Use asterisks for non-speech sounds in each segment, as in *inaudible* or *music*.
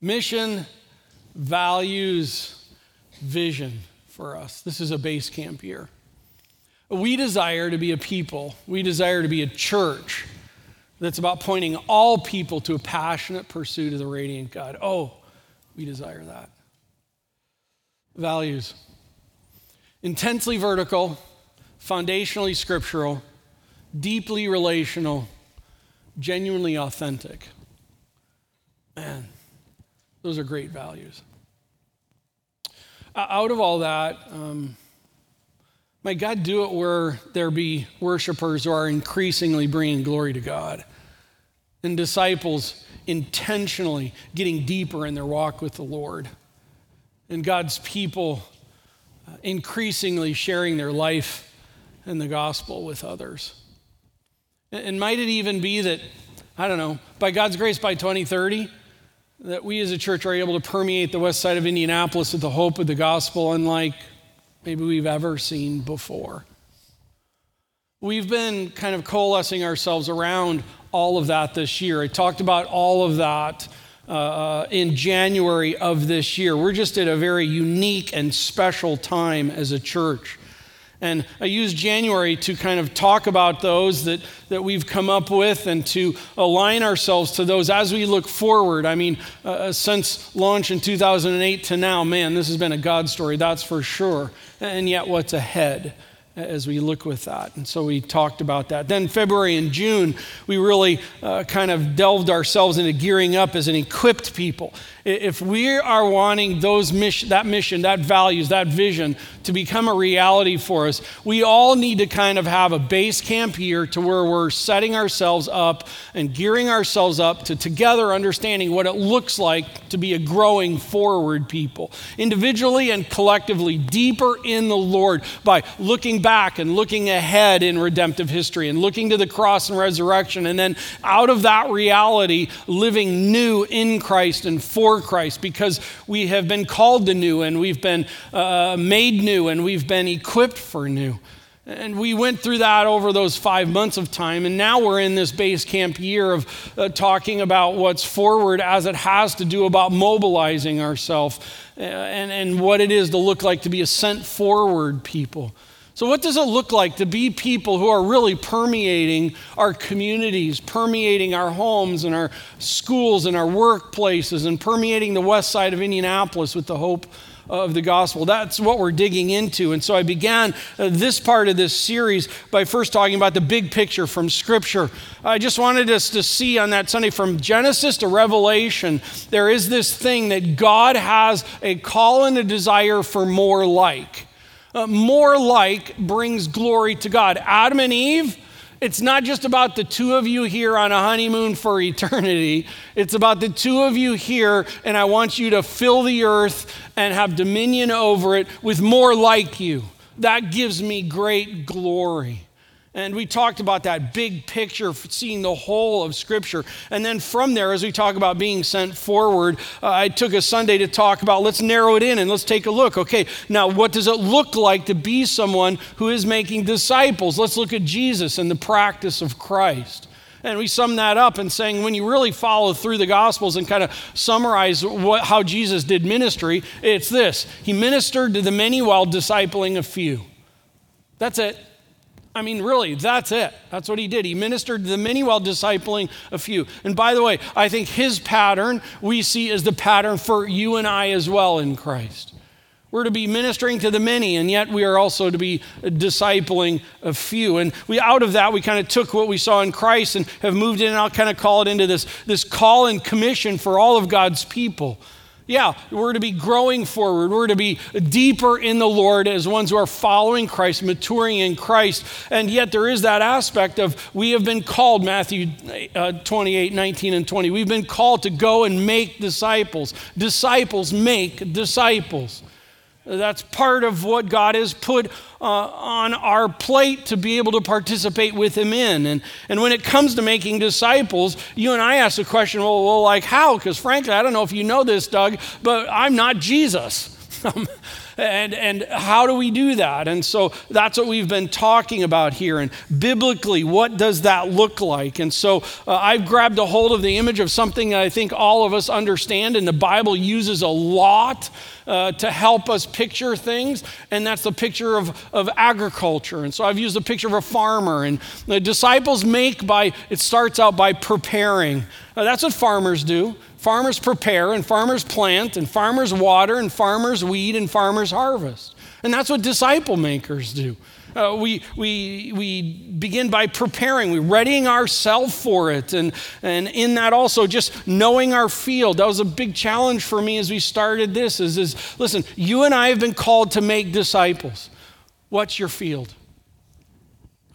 Mission, values, vision for us. This is a base camp year. We desire to be a people, we desire to be a church that's about pointing all people to a passionate pursuit of the radiant God. Oh, we desire that. Values intensely vertical, foundationally scriptural, deeply relational, genuinely authentic. Man, those are great values. Out of all that, um, might God do it where there be worshipers who are increasingly bringing glory to God and disciples intentionally getting deeper in their walk with the Lord and God's people uh, increasingly sharing their life and the gospel with others. And might it even be that, I don't know, by God's grace, by 2030, that we as a church are able to permeate the west side of Indianapolis with the hope of the gospel unlike maybe we've ever seen before. We've been kind of coalescing ourselves around all of that this year. I talked about all of that uh, in January of this year. We're just at a very unique and special time as a church. And I use January to kind of talk about those that, that we've come up with and to align ourselves to those as we look forward. I mean, uh, uh since launch in 2008 to now, man, this has been a God story, that's for sure. And yet, what's ahead? as we look with that. And so we talked about that. Then, February and June, we really uh, kind of delved ourselves into gearing up as an equipped people. If we are wanting those mission, that mission, that values, that vision to become a reality for us, we all need to kind of have a base camp here to where we're setting ourselves up and gearing ourselves up to together understanding what it looks like to be a growing forward people, individually and collectively, deeper in the Lord by looking back and looking ahead in redemptive history and looking to the cross and resurrection, and then out of that reality, living new in Christ and for for Christ because we have been called to new and we've been uh, made new and we've been equipped for new. And we went through that over those five months of time. And now we're in this base camp year of uh, talking about what's forward as it has to do about mobilizing ourselves uh, and, and what it is to look like to be a sent forward people. So, what does it look like to be people who are really permeating our communities, permeating our homes and our schools and our workplaces, and permeating the west side of Indianapolis with the hope of the gospel? That's what we're digging into. And so, I began uh, this part of this series by first talking about the big picture from Scripture. I just wanted us to see on that Sunday from Genesis to Revelation, there is this thing that God has a call and a desire for more like uh, more like brings glory to God. Adam and Eve, it's not just about the two of you here on a honeymoon for *laughs* eternity. It's about the two of you here, and I want you to fill the earth and have dominion over it with more like you. That gives me great glory. And we talked about that big picture, seeing the whole of Scripture. And then from there, as we talk about being sent forward, uh, I took a Sunday to talk about let's narrow it in and let's take a look. Okay, now what does it look like to be someone who is making disciples? Let's look at Jesus and the practice of Christ. And we sum that up in saying when you really follow through the Gospels and kind of summarize what, how Jesus did ministry, it's this He ministered to the many while discipling a few. That's it. I mean, really, that's it. That's what he did. He ministered to the many while discipling a few. And by the way, I think his pattern we see is the pattern for you and I as well in Christ. We're to be ministering to the many, and yet we are also to be discipling a few. And we out of that, we kind of took what we saw in Christ and have moved in, and I'll kind of call it into this, this call and commission for all of God's people. Yeah, we're to be growing forward. We're to be deeper in the Lord as ones who are following Christ, maturing in Christ. And yet there is that aspect of we have been called, Matthew uh, 28, 19, and 20. We've been called to go and make disciples. Disciples make disciples. That's part of what God has put uh, on our plate to be able to participate with Him in. And, and when it comes to making disciples, you and I ask the question, well, well like how? Because frankly, I don't know if you know this, Doug, but I'm not Jesus. *laughs* And, and how do we do that? And so that's what we've been talking about here. And biblically, what does that look like? And so uh, I've grabbed a hold of the image of something that I think all of us understand, and the Bible uses a lot uh, to help us picture things, and that's the picture of, of agriculture. And so I've used the picture of a farmer, and the disciples make by, it starts out by preparing. That's what farmers do. Farmers prepare, and farmers plant, and farmers water, and farmers weed, and farmers harvest. And that's what disciple makers do. Uh, we, we, we begin by preparing, we're readying ourselves for it. And, and in that also just knowing our field. That was a big challenge for me as we started this is, is listen, you and I have been called to make disciples. What's your field?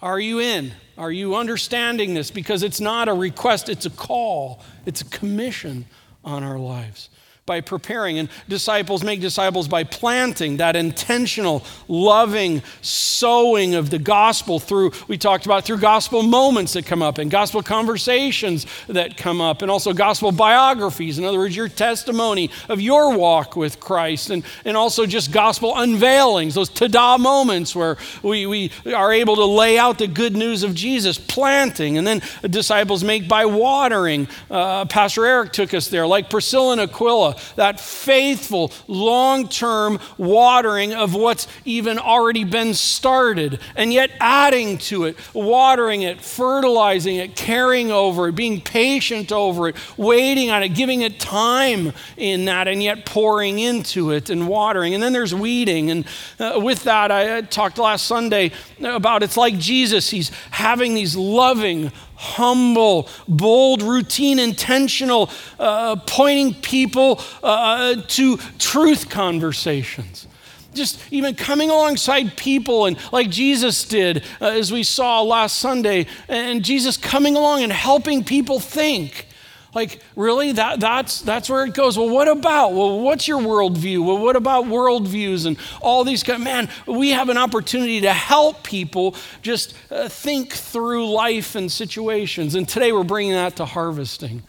Are you in? Are you understanding this? Because it's not a request, it's a call, it's a commission on our lives by preparing. And disciples make disciples by planting that intentional, loving sowing of the gospel through, we talked about through gospel moments that come up and gospel conversations that come up, and also gospel biographies. In other words, your testimony of your walk with Christ, and, and also just gospel unveilings, those tada moments where we, we are able to lay out the good news of Jesus, planting. And then disciples make by watering. Uh, Pastor Eric took us there, like Priscilla and Aquila that faithful, long term watering of what's even already been started, and yet adding to it, watering it, fertilizing it, caring over it, being patient over it, waiting on it, giving it time in that, and yet pouring into it and watering. And then there's weeding. And uh, with that, I talked last Sunday about it's like Jesus. He's having these loving, humble, bold, routine, intentional, uh, pointing people uh, to truth conversations. Just even coming alongside people, and like Jesus did, uh, as we saw last Sunday, and Jesus coming along and helping people think. Like, really? That, that's, that's where it goes. Well, what about? Well, what's your worldview? Well, what about worldviews and all these kind Man, we have an opportunity to help people just uh, think through life and situations. And today we're bringing that to harvesting.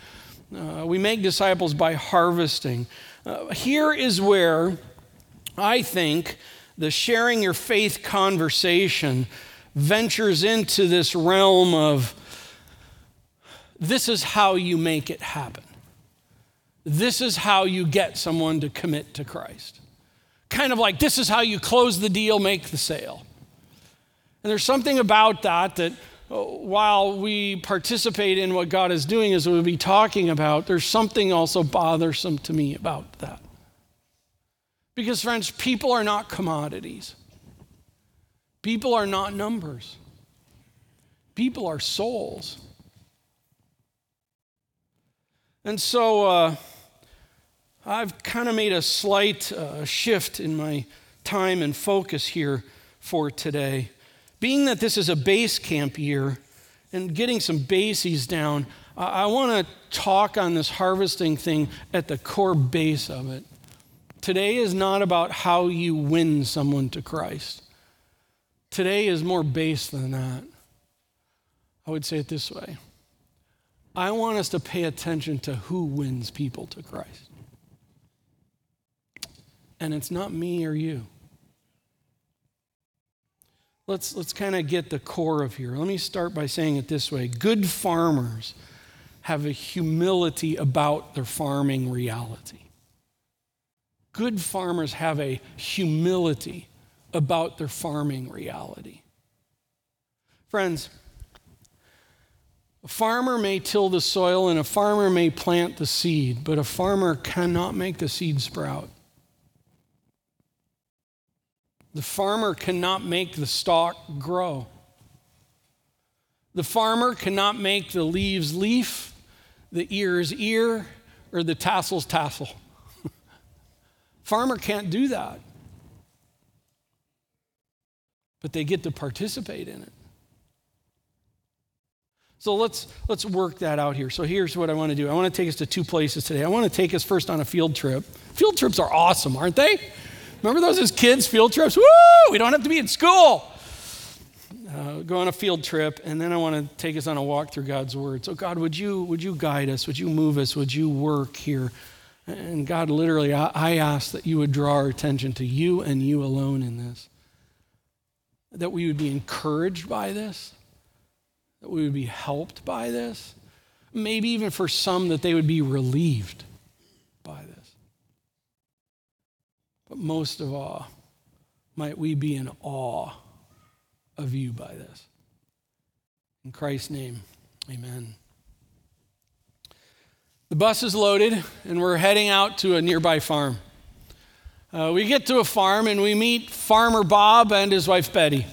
Uh, we make disciples by harvesting. Uh, here is where I think the sharing your faith conversation ventures into this realm of this is how you make it happen. This is how you get someone to commit to Christ. Kind of like this is how you close the deal, make the sale. And there's something about that that uh, while we participate in what God is doing, as we'll be talking about, there's something also bothersome to me about that. Because, friends, people are not commodities, people are not numbers, people are souls. And so uh, I've kind of made a slight uh, shift in my time and focus here for today. Being that this is a base camp year and getting some bases down, I, I want to talk on this harvesting thing at the core base of it. Today is not about how you win someone to Christ. Today is more base than that. I would say it this way I want us to pay attention to who wins people to Christ. And it's not me or you. Let's, let's kind of get the core of here. Let me start by saying it this way Good farmers have a humility about their farming reality. Good farmers have a humility about their farming reality. Friends, a farmer may till the soil and a farmer may plant the seed, but a farmer cannot make the seed sprout. The farmer cannot make the stalk grow. The farmer cannot make the leaves leaf, the ears ear, or the tassels tassel. *laughs* farmer can't do that. But they get to participate in it. So let's let's work that out here. So here's what I want to do. I want to take us to two places today. I want to take us first on a field trip. Field trips are awesome, aren't they? Remember those as kids, field trips? Woo! We don't have to be in school. Uh, go on a field trip, and then I want to take us on a walk through God's Word. So, God, would you would you guide us? Would you move us? Would you work here And God, literally, I ask that you would draw our attention to you and you alone in this. That we would be encouraged by this, that we would be helped by this. Maybe even for some, that they would be relieved by this. But most of all, might we be in awe of you by this. In Christ's name, amen. The bus is loaded, and we're heading out to a nearby farm. Uh, we get to a farm, and we meet Farmer Bob and his wife Betty.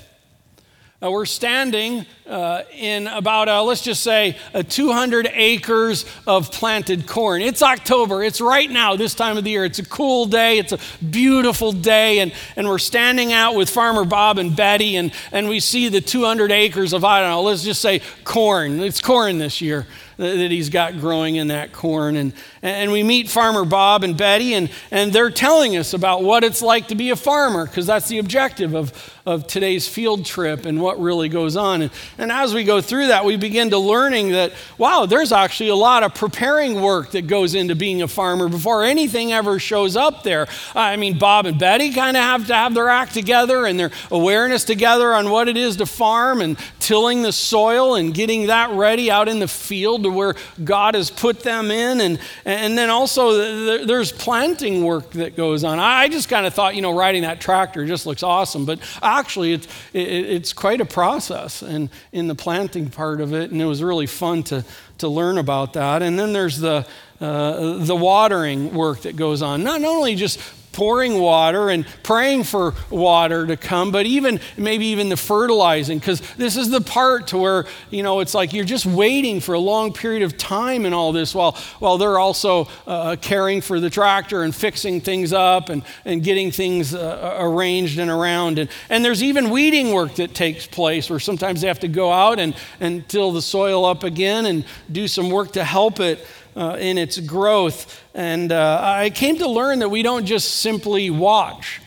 Uh, we're standing uh, in about, uh, let's just say, 200 acres of planted corn. It's October. It's right now, this time of the year. It's a cool day. It's a beautiful day. And, and we're standing out with Farmer Bob and Betty, and, and we see the 200 acres of, I don't know, let's just say corn. It's corn this year that he's got growing in that corn. And, and we meet Farmer Bob and Betty, and, and they're telling us about what it's like to be a farmer, because that's the objective of, of today's field trip and what really goes on. And, and as we go through that, we begin to learning that, wow, there's actually a lot of preparing work that goes into being a farmer before anything ever shows up there. I mean, Bob and Betty kind of have to have their act together and their awareness together on what it is to farm and tilling the soil and getting that ready out in the field to where God has put them in. And, and then also there's planting work that goes on. I just kind of thought, you know, riding that tractor just looks awesome, but actually it's, it's quite a process and in the planting part of it. And it was really fun to, to learn about that. And then there's the, uh, the watering work that goes on. Not, not only just pouring water and praying for water to come, but even maybe even the fertilizing, because this is the part to where, you know, it's like you're just waiting for a long period of time and all this while, while they're also uh, caring for the tractor and fixing things up and, and getting things uh, arranged and around. And, and there's even weeding work that takes place where sometimes they have to go out and, and till the soil up again and do some work to help it uh, in its growth. And uh, I came to learn that we don't just simply watch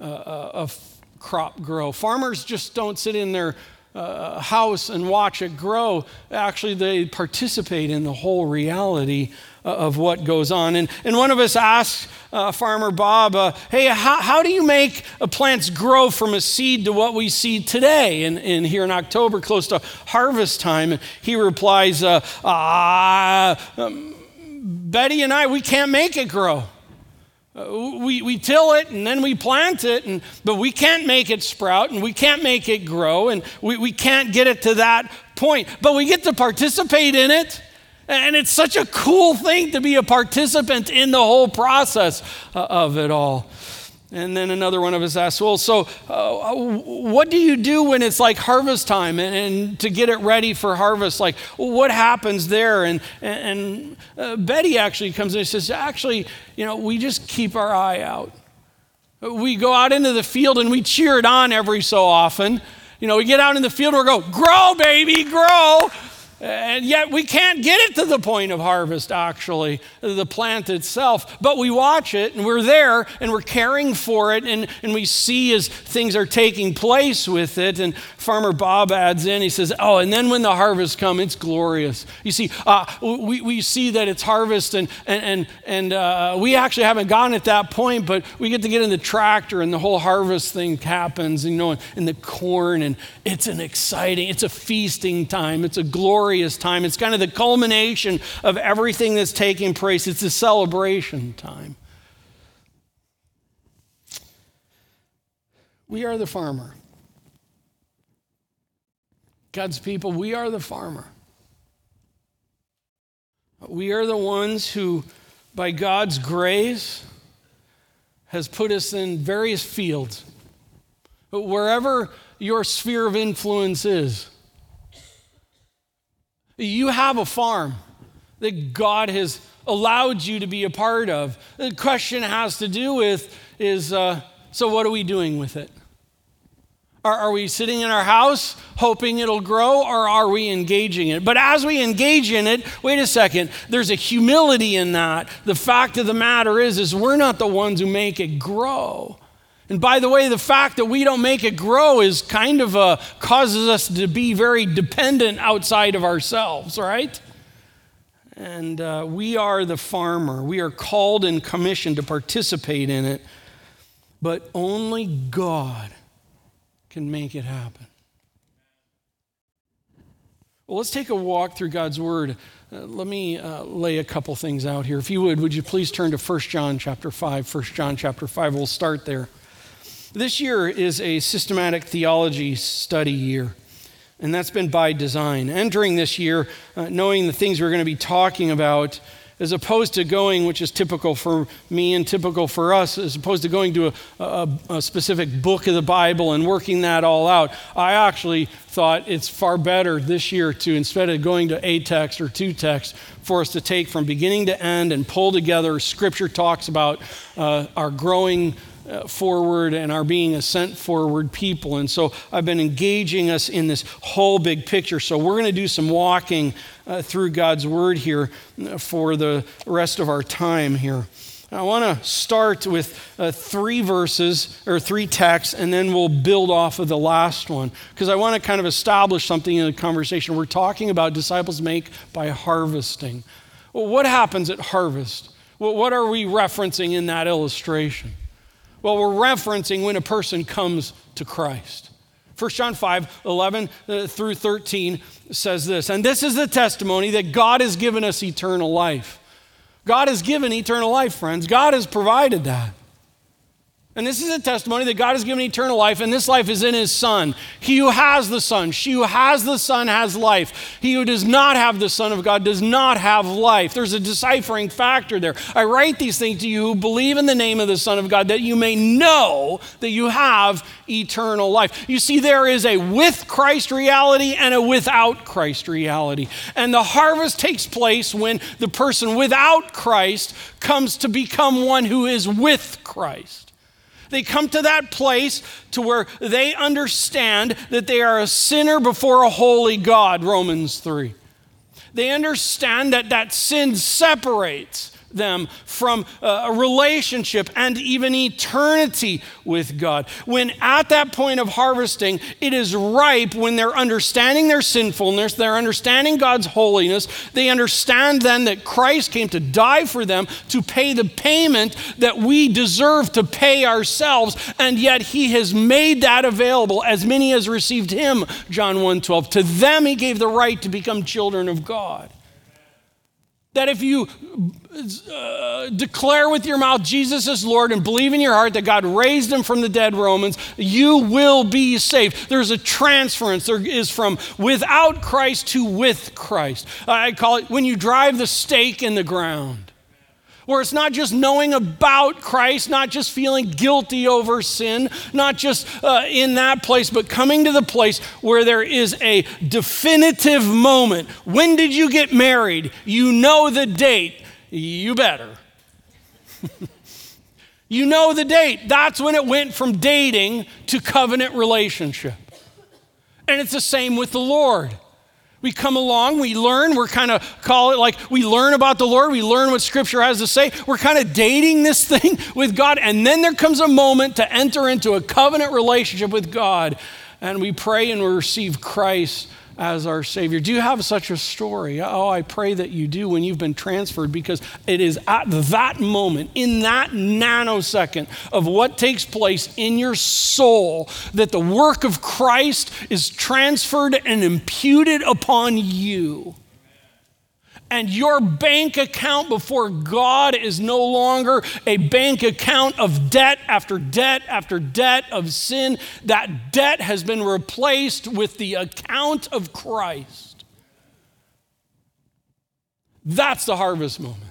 uh, a crop grow. Farmers just don't sit in their uh, house and watch it grow. Actually, they participate in the whole reality uh, of what goes on. And, and one of us asked uh, Farmer Bob, uh, Hey, how, how do you make plants grow from a seed to what we see today? And, and here in October, close to harvest time, and he replies, uh, ah, um, Betty and I, we can't make it grow. Uh, we, we till it and then we plant it, and, but we can't make it sprout and we can't make it grow and we, we can't get it to that point. But we get to participate in it. And it's such a cool thing to be a participant in the whole process uh, of it all. And then another one of us asked, Well, so uh, what do you do when it's like harvest time and, and, to get it ready for harvest? Like, what happens there? And, and uh, Betty actually comes in and says, Actually, you know, we just keep our eye out. We go out into the field and we cheer it on every so often. You know, we get out in the field and we go, Grow, baby, grow. And yet we can't get it to the point of harvest, actually, the plant itself. But we watch it and we're there and we're caring for it and, and we see as things are taking place with it. And Farmer Bob adds in, he says, Oh, and then when the harvest comes, it's glorious. You see, uh, we, we see that it's harvest and, and, and, and uh, we actually haven't gotten at that point, but we get to get in the tractor and the whole harvest thing happens, you know, in the corn. And it's an exciting, it's a feasting time, it's a glorious glorious time. It's kind of the culmination of everything that's taking place. It's a celebration time. We are the farmer. God's people, we are the farmer. We are the ones who, by God's grace, has put us in various fields. But wherever your sphere of influence is, you have a farm that God has allowed you to be a part of. The question has to do with is uh, so what are we doing with it? Are, are we sitting in our house hoping it'll grow or are we engaging it? But as we engage in it, wait a second, there's a humility in that. The fact of the matter is, is we're not the ones who make it grow. And by the way, the fact that we don't make it grow is kind of a, causes us to be very dependent outside of ourselves, right? And uh, we are the farmer. We are called and commissioned to participate in it, but only God can make it happen. Well, let's take a walk through God's Word. Uh, let me uh, lay a couple things out here. If you would, would you please turn to 1 John chapter 5? 1 John chapter 5. We'll start there. This year is a systematic theology study year and that's been by design. Entering this year, uh, knowing the things we're going to be talking about, as opposed to going, which is typical for me and typical for us, as opposed to going to a, a, a, specific book of the Bible and working that all out, I actually thought it's far better this year to, instead of going to a text or two texts, for us to take from beginning to end and pull together. Scripture talks about uh, our growing forward and are being a sent forward people. And so I've been engaging us in this whole big picture. So we're going to do some walking uh, through God's word here uh, for the rest of our time here. I want to start with uh, three verses or three texts, and then we'll build off of the last one because I want to kind of establish something in the conversation. We're talking about disciples make by harvesting. Well, what happens at harvest? Well, what are we referencing in that illustration? Well, we're referencing when a person comes to Christ. 1 John 5 11 uh, through 13 says this, and this is the testimony that God has given us eternal life. God has given eternal life, friends. God has provided that. And this is a testimony that God has given eternal life, and this life is in His Son. He who has the Son, she who has the Son has life. He who does not have the Son of God does not have life. There's a deciphering factor there. I write these things to you who believe in the name of the Son of God that you may know that you have eternal life. You see, there is a with Christ reality and a without Christ reality. And the harvest takes place when the person without Christ comes to become one who is with Christ. They come to that place to where they understand that they are a sinner before a holy God, Romans 3. They understand that that sin separates them from uh, a relationship and even eternity with God. When at that point of harvesting, it is ripe when they're understanding their sinfulness, they're understanding God's holiness, they understand then that Christ came to die for them to pay the payment that we deserve to pay ourselves, and yet He has made that available as many as received Him, John 1 12. To them, He gave the right to become children of God. That if you uh, declare with your mouth Jesus is Lord and believe in your heart that God raised him from the dead, Romans, you will be saved. There's a transference. There is from without Christ to with Christ. I call it when you drive the stake in the ground where it's not just knowing about Christ, not just feeling guilty over sin, not just uh, in that place, but coming to the place where there is a definitive moment. When did you get married? You know the date. You better. you know the date. That's when it went from dating to covenant relationship. And it's the same with the Lord. We come along, we learn, we're kind of call it like we learn about the Lord, we learn what Scripture has to say. We're kind of dating this *laughs* thing with God, and then there comes a moment to enter into a covenant relationship with God, and we pray and we receive Christ as our Savior. Do you have such a story? Oh, I pray that you do when you've been transferred because it is at that moment, in that nanosecond of what takes place in your soul, that the work of Christ is transferred and imputed upon you and your bank account before God is no longer a bank account of debt after debt after debt of sin. That debt has been replaced with the account of Christ. That's the harvest moment.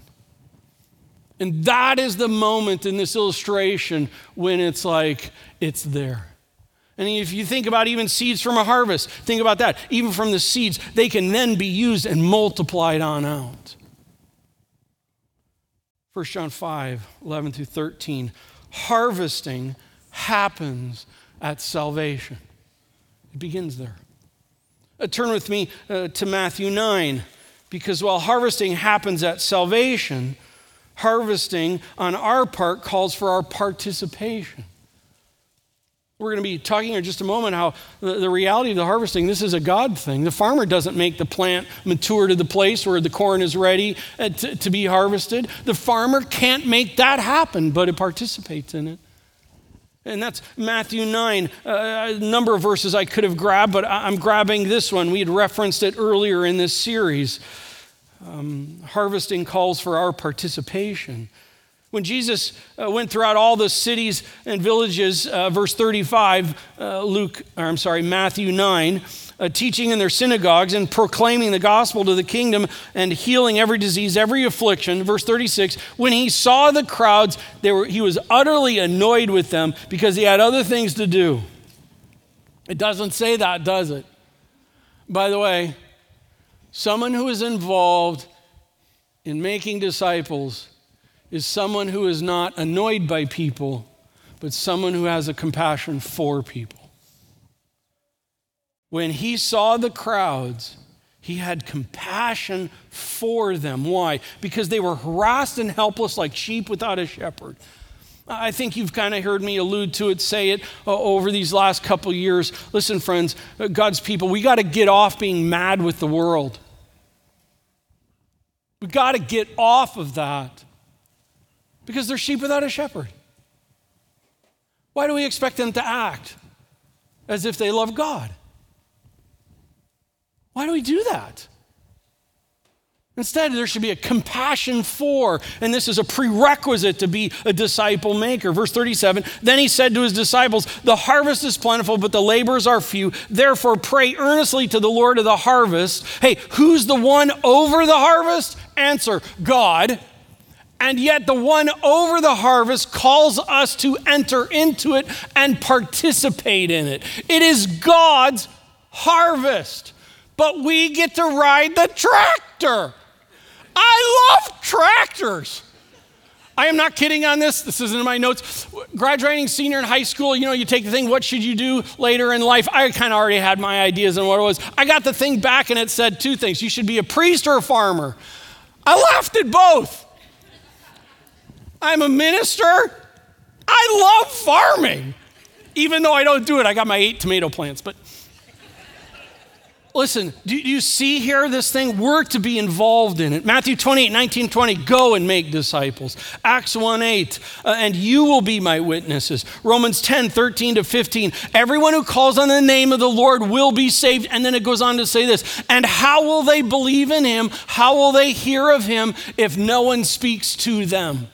And that is the moment in this illustration when it's like, it's there. And if you think about even seeds from a harvest, think about that. Even from the seeds, they can then be used and multiplied on out. 1 John 5 11 through 13. Harvesting happens at salvation, it begins there. Uh, turn with me uh, to Matthew 9, because while harvesting happens at salvation, harvesting on our part calls for our participation. We're going to be talking in just a moment how the, the, reality of the harvesting, this is a God thing. The farmer doesn't make the plant mature to the place where the corn is ready uh, to, to be harvested. The farmer can't make that happen, but it participates in it. And that's Matthew 9, uh, a number of verses I could have grabbed, but I'm grabbing this one. We had referenced it earlier in this series. Um, harvesting calls for our participation. When Jesus uh, went throughout all the cities and villages, uh, verse 35, uh, Luke, or I'm sorry, Matthew 9, uh, teaching in their synagogues and proclaiming the gospel to the kingdom and healing every disease, every affliction. Verse 36 when he saw the crowds, were, he was utterly annoyed with them because he had other things to do. It doesn't say that, does it? By the way, someone who is involved in making disciples is someone who is not annoyed by people, but someone who has a compassion for people when he saw the crowds, he had compassion for them. Why? Because they were harassed and helpless like sheep without a shepherd. I think you've kind of heard me allude to it, say it uh, over these last couple years. Listen, friends, uh, God's people, we got to get off being mad with the world. We got to get off of that because they're sheep without a shepherd. Why do we expect them to act as if they love God? Why do we do that? Instead, there should be a compassion for, and this is a prerequisite to be a disciple maker. Verse 37 Then he said to his disciples, The harvest is plentiful, but the laborers are few. Therefore, pray earnestly to the Lord of the harvest. Hey, who's the one over the harvest? Answer God. And yet, the one over the harvest calls us to enter into it and participate in it. It is God's harvest but we get to ride the tractor. I love tractors. I am not kidding on this. This isn't in my notes. Graduating senior in high school, you know, you take the thing, what should you do later in life? I kind of already had my ideas on what it was. I got the thing back and it said two things you should be a priest or a farmer. I laughed at both. I'm a minister. I love farming, even though I don't do it. I got my eight tomato plants, but listen, do you see here this thing? We're to be involved in it. Matthew 28, 19, 20, go and make disciples. Acts 1, 8, uh, and you will be my witnesses. Romans 10, 13 to 15, everyone who calls on the name of the Lord will be saved. And then it goes on to say this, and how will they believe in him? How will they hear of him if no one speaks to them?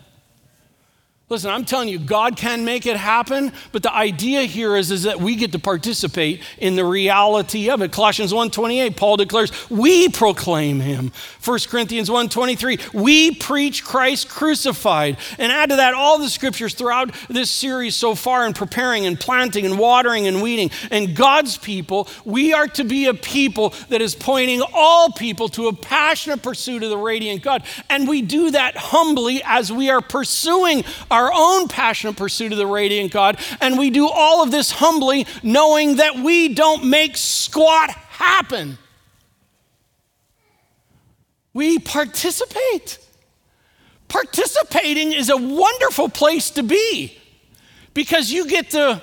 Listen, I'm telling you, God can make it happen, but the idea here is, is that we get to participate in the reality of it. Colossians 1.28, Paul declares, we proclaim him. 1 Corinthians 1.23, we preach Christ crucified. And add to that all the scriptures throughout this series so far in preparing and planting and watering and weeding. And God's people, we are to be a people that is pointing all people to a passionate pursuit of the radiant God. And we do that humbly as we are pursuing our our own passionate pursuit of the radiant God. And we do all of this humbly, knowing that we don't make squat happen. We participate. Participating is a wonderful place to be because you get to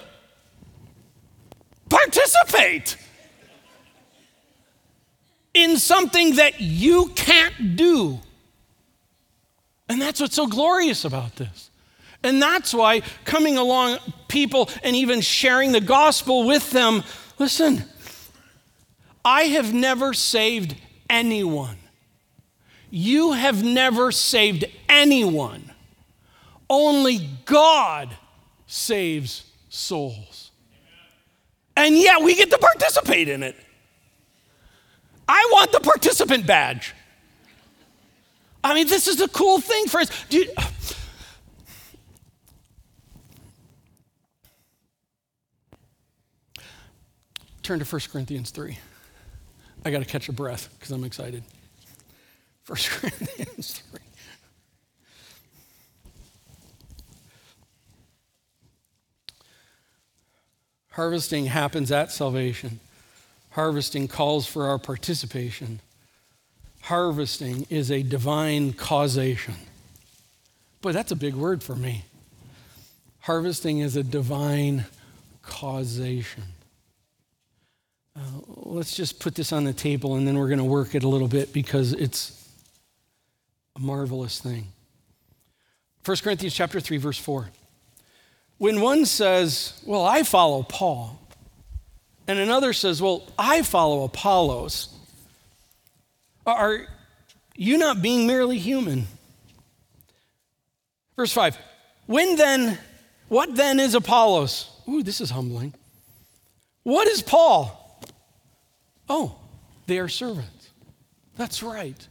participate in something that you can't do. And that's what's so glorious about this. And that's why coming along people and even sharing the gospel with them, listen, I have never saved anyone. You have never saved anyone. Only God saves souls. And yet we get to participate in it. I want the participant badge. I mean, this is a cool thing for us. You, Turn to 1 Corinthians 3. I got to catch a breath because I'm excited. 1 *laughs* Corinthians 3. Harvesting happens at salvation. Harvesting calls for our participation. Harvesting is a divine causation. Boy, that's a big word for me. Harvesting is a divine causation. Uh, let's just put this on the table and then we're going to work it a little bit because it's a marvelous thing. 1 Corinthians chapter 3 verse 4. When one says, "Well, I follow Paul," and another says, "Well, I follow Apollos," are you not being merely human? Verse 5. When then what then is Apollos? Ooh, this is humbling. What is Paul? Oh, they are servants. That's right.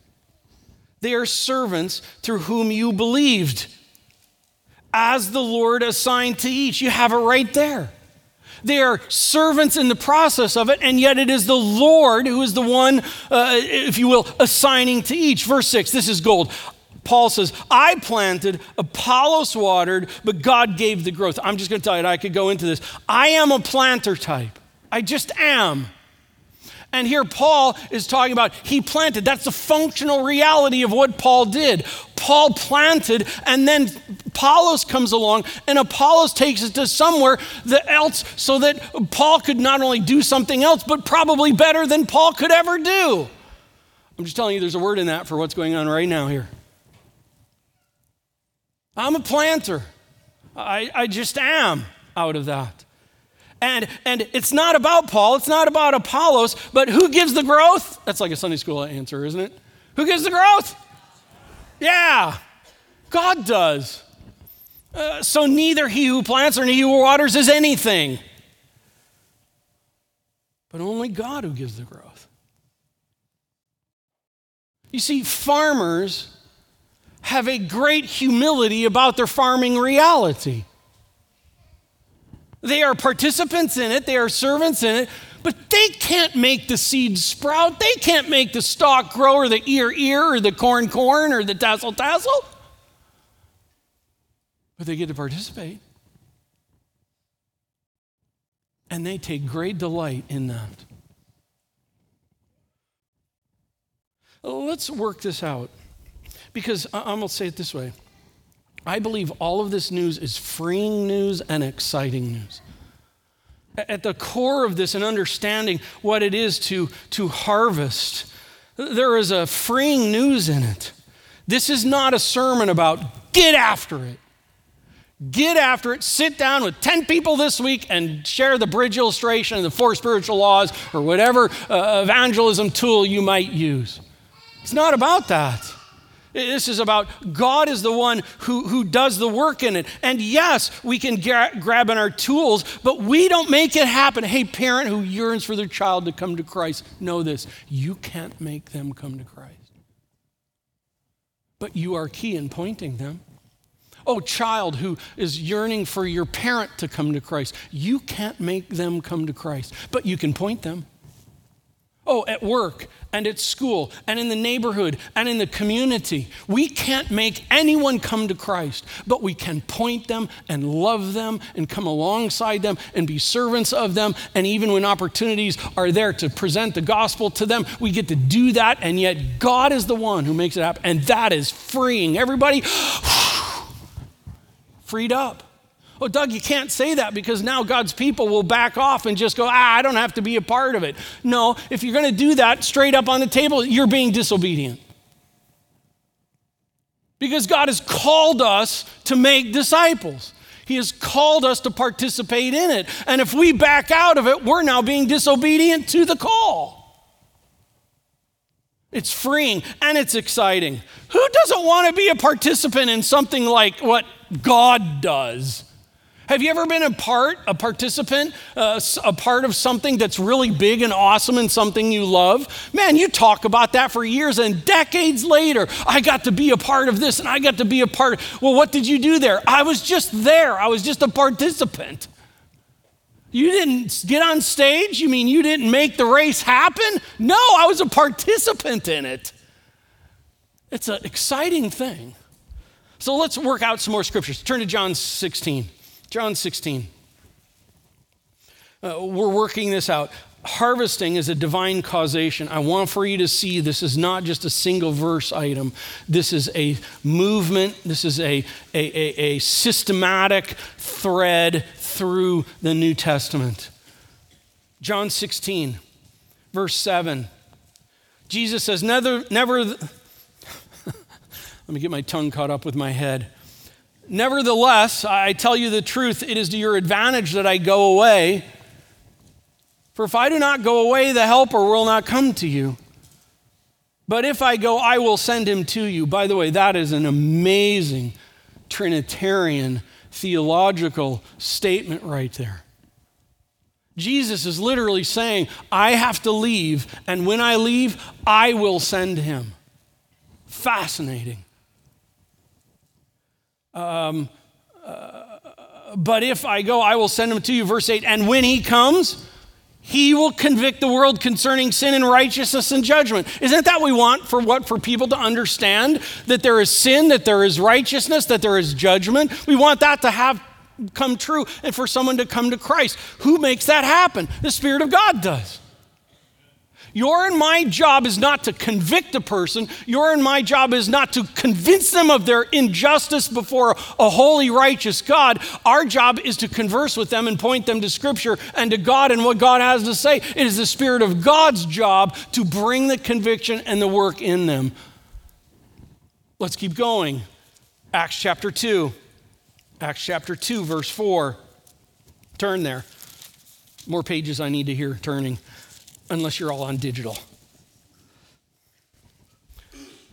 They are servants through whom you believed, as the Lord assigned to each. You have it right there. They are servants in the process of it, and yet it is the Lord who is the one, uh, if you will, assigning to each. Verse 6, this is gold. Paul says, I planted, Apollos watered, but God gave the growth. I'm just going to tell you, I could go into this. I am a planter type. I just am. And here Paul is talking about he planted. That's the functional reality of what Paul did. Paul planted, and then Apollos comes along, and Apollos takes it to somewhere else so that Paul could not only do something else, but probably better than Paul could ever do. I'm just telling you, there's a word in that for what's going on right now here. I'm a planter. I, I just am out of that. And, and it's not about Paul, it's not about Apollos, but who gives the growth? That's like a Sunday school answer, isn't it? Who gives the growth? Yeah, God does. Uh, so neither he who plants nor he who waters is anything, but only God who gives the growth. You see, farmers have a great humility about their farming reality. They are participants in it, they are servants in it, but they can't make the seed sprout. They can't make the stalk grow or the ear ear or the corn corn or the tassel tassel. But they get to participate. And they take great delight in that. Let's work this out. Because I'm going to say it this way I believe all of this news is freeing news and exciting news. At the core of this and understanding what it is to, to harvest, there is a freeing news in it. This is not a sermon about get after it. Get after it. Sit down with 10 people this week and share the bridge illustration and the four spiritual laws or whatever uh, evangelism tool you might use. It's not about that. This is about God is the one who, who does the work in it. And yes, we can gra- grab in our tools, but we don't make it happen. Hey, parent who yearns for their child to come to Christ, know this you can't make them come to Christ. But you are key in pointing them. Oh, child who is yearning for your parent to come to Christ, you can't make them come to Christ, but you can point them. Oh, at work and at school and in the neighborhood and in the community. We can't make anyone come to Christ, but we can point them and love them and come alongside them and be servants of them. And even when opportunities are there to present the gospel to them, we get to do that. And yet, God is the one who makes it happen. And that is freeing. Everybody, *sighs* freed up. Oh, Doug, you can't say that because now God's people will back off and just go, ah, I don't have to be a part of it. No, if you're going to do that straight up on the table, you're being disobedient. Because God has called us to make disciples. He has called us to participate in it. And if we back out of it, we're now being disobedient to the call. It's freeing and it's exciting. Who doesn't want to be a participant in something like what God does? Have you ever been a part, a participant, uh, a part of something that's really big and awesome and something you love? Man, you talk about that for years and decades later. I got to be a part of this and I got to be a part. Of, well, what did you do there? I was just there. I was just a participant. You didn't get on stage? You mean you didn't make the race happen? No, I was a participant in it. It's an exciting thing. So let's work out some more scriptures. Turn to John 16. John 16. Uh, we're working this out. harvesting is a divine causation. I want for you to see this is not just a single verse item. This is a movement, this is a, a, a, a systematic thread through the New Testament. John 16, verse 7. Jesus says, Never, never, *laughs* let me get my tongue caught up with my head. Nevertheless, I tell you the truth, it is to your advantage that I go away. For if I do not go away, the Helper will not come to you. But if I go, I will send him to you. By the way, that is an amazing Trinitarian theological statement right there. Jesus is literally saying, I have to leave, and when I leave, I will send him. Fascinating. Um, uh, but if I go, I will send him to you. Verse 8, and when he comes, he will convict the world concerning sin and righteousness and judgment. Isn't that what we want for what for people to understand that there is sin, that there is righteousness, that there is judgment? We want that to have come true and for someone to come to Christ. Who makes that happen? The Spirit of God does. Your and my job is not to convict a person. Your and my job is not to convince them of their injustice before a holy, righteous God. Our job is to converse with them and point them to Scripture and to God and what God has to say. It is the Spirit of God's job to bring the conviction and the work in them. Let's keep going. Acts chapter 2. Acts chapter 2, verse 4. Turn there. More pages I need to hear turning unless you're all on digital.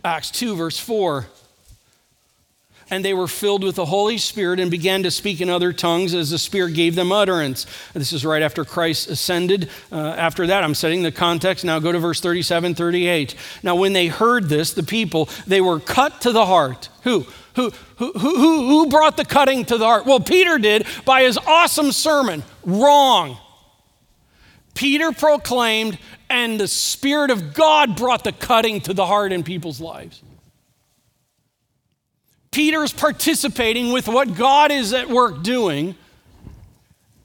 Acts 2, verse 4. And they were filled with the Holy Spirit and began to speak in other tongues as the Spirit gave them utterance. This is right after Christ ascended. Uh, after that, I'm setting the context. Now go to verse 37, 38. Now, when they heard this, the people, they were cut to the heart. Who? Who, who, who, who brought the cutting to the heart? Well, Peter did by his awesome sermon. Wrong. Peter proclaimed, and the Spirit of God brought the cutting to the heart in people's lives. Peter's participating with what God is at work doing,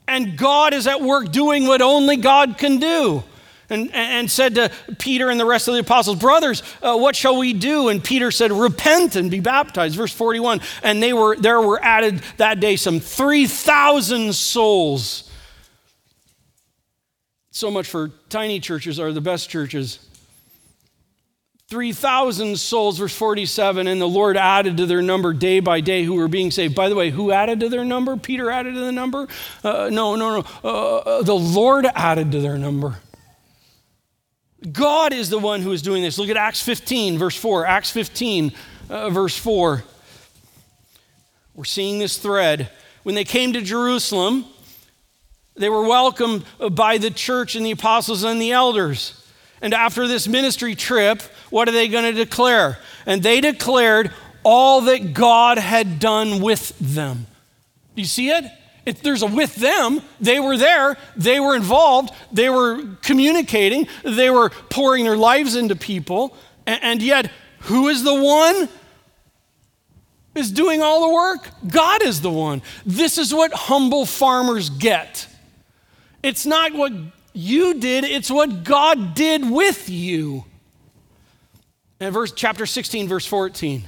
and God is at work doing what only God can do. And, and said to Peter and the rest of the apostles, Brothers, uh, what shall we do? And Peter said, Repent and be baptized. Verse 41. And they were, there were added that day some 3,000 souls so much for tiny churches are the best churches. 3,000 souls, verse 47, and the Lord added to their number day by day who were being saved. By the way, who added to their number? Peter added to the number? Uh, no, no, no. Uh, uh the Lord added to their number. God is the one who is doing this. Look at Acts 15, verse 4. Acts 15, uh, verse 4. We're seeing this thread. When they came to Jerusalem, they were welcomed by the church and the apostles and the elders. And after this ministry trip, what are they going to declare? And they declared all that God had done with them. Do you see it? If there's a with them. They were there, they were involved, they were communicating, they were pouring their lives into people. And yet, who is the one is doing all the work? God is the one. This is what humble farmers get. It's not what you did, it's what God did with you. And verse chapter 16 verse 14.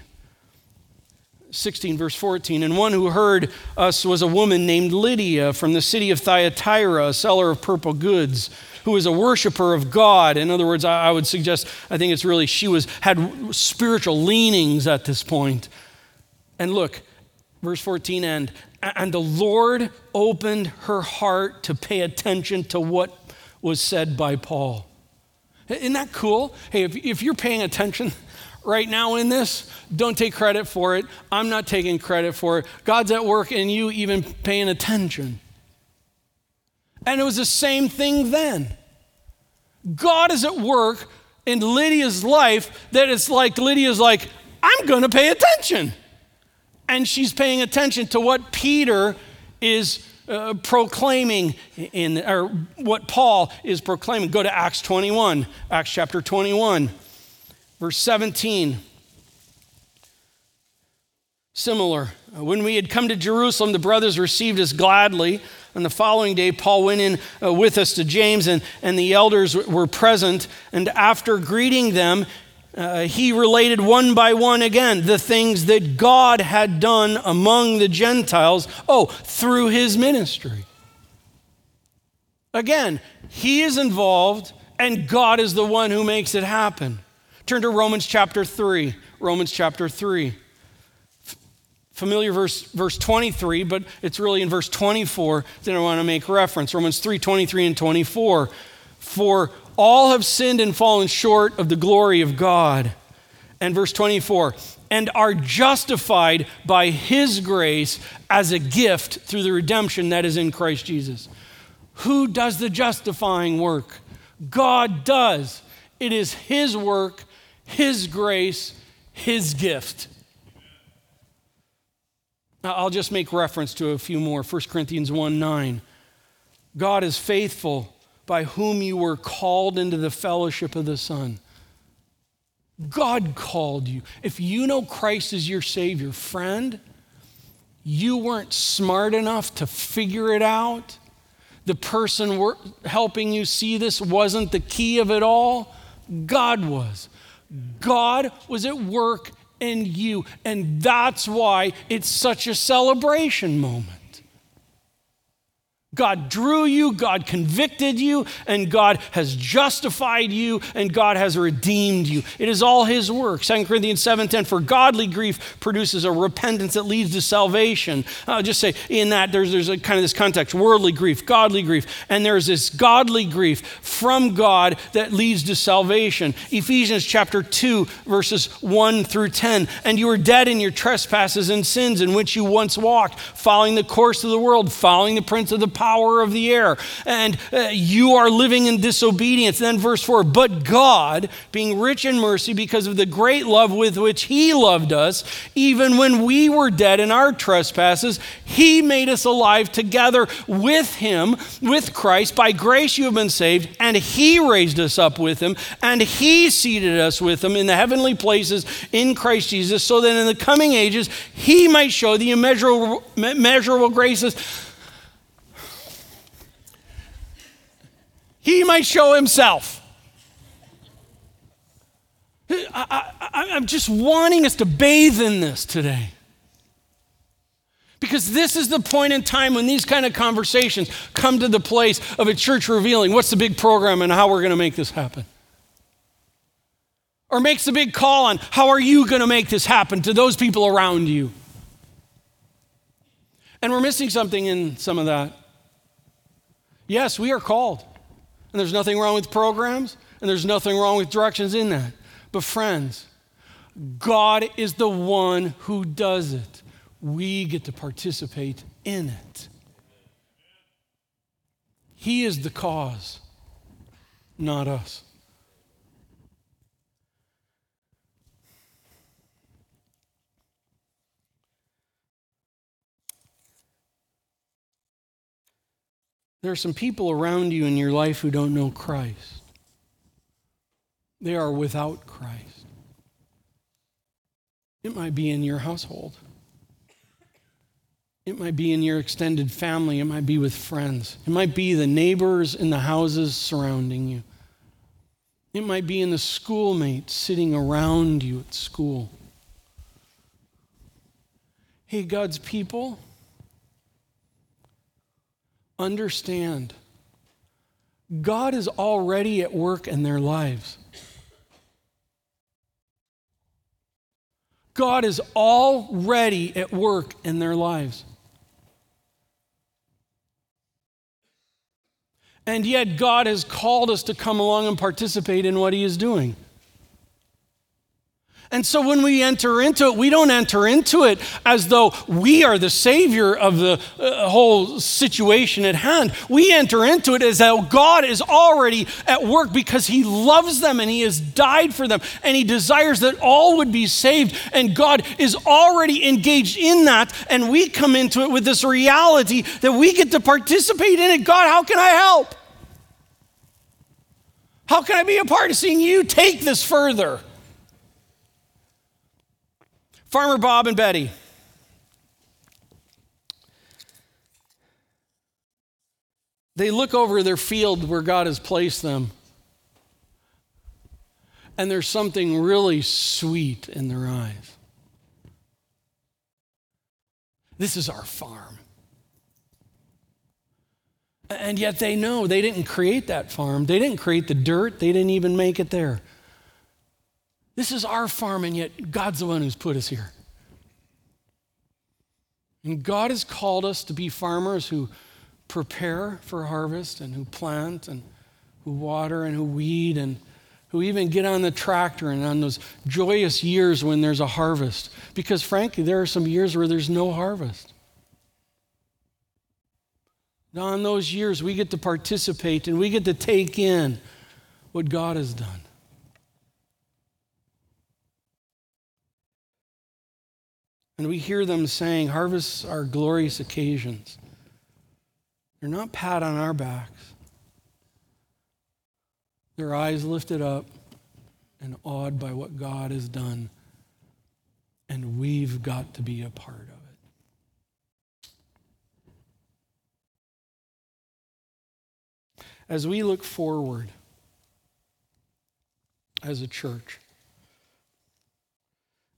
16 verse 14 and one who heard us was a woman named Lydia from the city of Thyatira, a seller of purple goods who was a worshiper of God. In other words, I would suggest, I think it's really she was had spiritual leanings at this point. And look, verse 14 and and the Lord opened her heart to pay attention to what was said by Paul. Isn't that cool? Hey, if, if you're paying attention right now in this, don't take credit for it. I'm not taking credit for it. God's at work in you, even paying attention. And it was the same thing then. God is at work in Lydia's life that it's like Lydia's like, I'm going to pay attention and she's paying attention to what Peter is uh, proclaiming in or what Paul is proclaiming. Go to Acts 21, Acts chapter 21, verse 17. Similar. When we had come to Jerusalem, the brothers received us gladly And the following day, Paul went in uh, with us to James, and, and the elders were present. And after greeting them, uh, he related one by one again the things that God had done among the Gentiles, oh, through his ministry. Again, he is involved, and God is the one who makes it happen. Turn to Romans chapter 3. Romans chapter 3 familiar verse, verse 23, but it's really in verse 24 that I want to make reference. Romans 3 23 and 24. For all have sinned and fallen short of the glory of God. And verse 24, and are justified by his grace as a gift through the redemption that is in Christ Jesus. Who does the justifying work? God does. It is his work, his grace, his gift. Now, I'll just make reference to a few more. 1 Corinthians 1 9. God is faithful by whom you were called into the fellowship of the Son. God called you. If you know Christ as your Savior, friend, you weren't smart enough to figure it out. The person helping you see this wasn't the key of it all. God was. God was at work in you. And that's why it's such a celebration moment. God drew you, God convicted you, and God has justified you, and God has redeemed you. It is all His work. 2 Corinthians 7.10, for godly grief produces a repentance that leads to salvation. I'll just say in that there's, there's a kind of this context, worldly grief, godly grief, and there's this godly grief from God that leads to salvation. Ephesians chapter 2, verses 1 through 10, and you were dead in your trespasses and sins in which you once walked, following the course of the world, following the prince of the power of the air, and uh, you are living in disobedience. Then, verse 4 But God, being rich in mercy because of the great love with which He loved us, even when we were dead in our trespasses, He made us alive together with Him, with Christ. By grace you have been saved, and He raised us up with Him, and He seated us with Him in the heavenly places in Christ Jesus, so that in the coming ages He might show the immeasurable, immeasurable graces he might show himself. I, am just wanting us to bathe in this today. Because this is the point in time when these kind of conversations come to the place of a church revealing what's the big program and how we're going to make this happen. Or makes a big call on how are you going to make this happen to those people around you. And we're missing something in some of that. Yes, we are called. And there's nothing wrong with programs, and there's nothing wrong with directions in that. But, friends, God is the one who does it. We get to participate in it. He is the cause, not us. There are some people around you in your life who don't know Christ. They are without Christ. It might be in your household. It might be in your extended family. It might be with friends. It might be the neighbors in the houses surrounding you. It might be in the schoolmates sitting around you at school. Hey, God's people, understand God is already at work in their lives. God is already at work in their lives. And yet, God has called us to come along and participate in what He is doing. And so when we enter into it, we don't enter into it as though we are the savior of the uh, whole situation at hand. We enter into it as though God is already at work because he loves them and he has died for them and he desires that all would be saved. And God is already engaged in that. And we come into it with this reality that we get to participate in it. God, how can I help? How can I be a part of seeing you take this further? Farmer Bob and Betty. They look over their field where God has placed them, and there's something really sweet in their eyes. This is our farm. And yet they know they didn't create that farm. They didn't create the dirt. They didn't even make it there. This is our farm, and yet God's the one who's put us here. And God has called us to be farmers who prepare for harvest and who plant and who water and who weed and who even get on the tractor and on those joyous years when there's a harvest. Because frankly, there are some years where there's no harvest. Now, in those years, we get to participate and we get to take in what God has done. And we hear them saying, Harvests are glorious occasions. They're not pat on our backs, their eyes lifted up and awed by what God has done. And we've got to be a part of it. As we look forward as a church,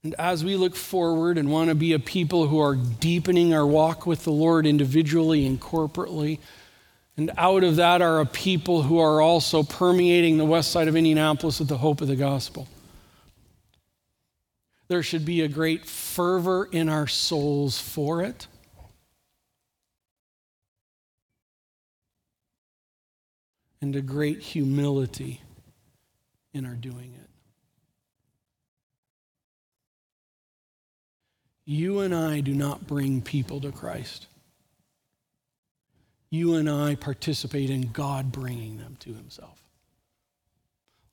and as we look forward and want to be a people who are deepening our walk with the Lord individually and corporately, and out of that are a people who are also permeating the west side of Indianapolis with the hope of the gospel. There should be a great fervor in our souls for it. And a great humility in our doing it. You and I do not bring people to Christ. You and I participate in God bringing them to Himself.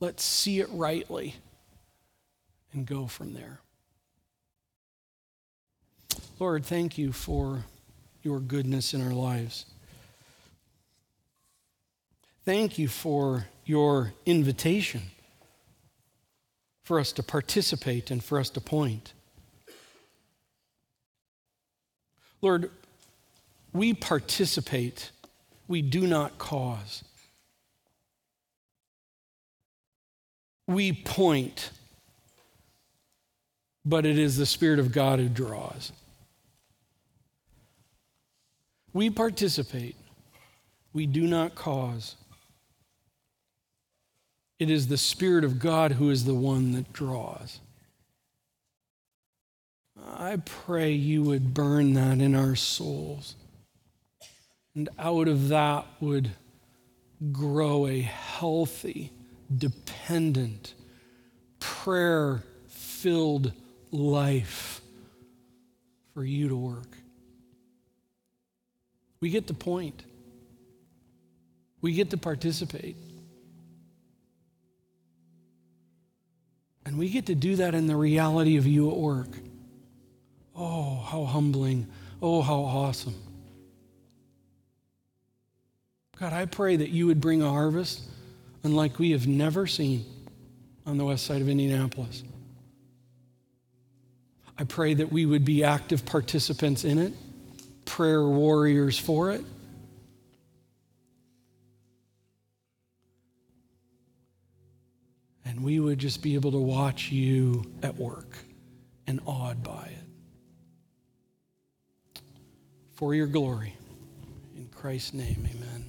Let's see it rightly and go from there. Lord, thank you for your goodness in our lives. Thank you for your invitation for us to participate and for us to point. Lord, we participate, we do not cause. We point, but it is the Spirit of God who draws. We participate, we do not cause. It is the Spirit of God who is the one that draws. I pray you would burn that in our souls. And out of that would grow a healthy, dependent, prayer filled life for you to work. We get the point, we get to participate. And we get to do that in the reality of you at work. Oh, how humbling. Oh, how awesome. God, I pray that you would bring a harvest unlike we have never seen on the west side of Indianapolis. I pray that we would be active participants in it, prayer warriors for it. And we would just be able to watch you at work and awed by it for your glory. In Christ's name, amen.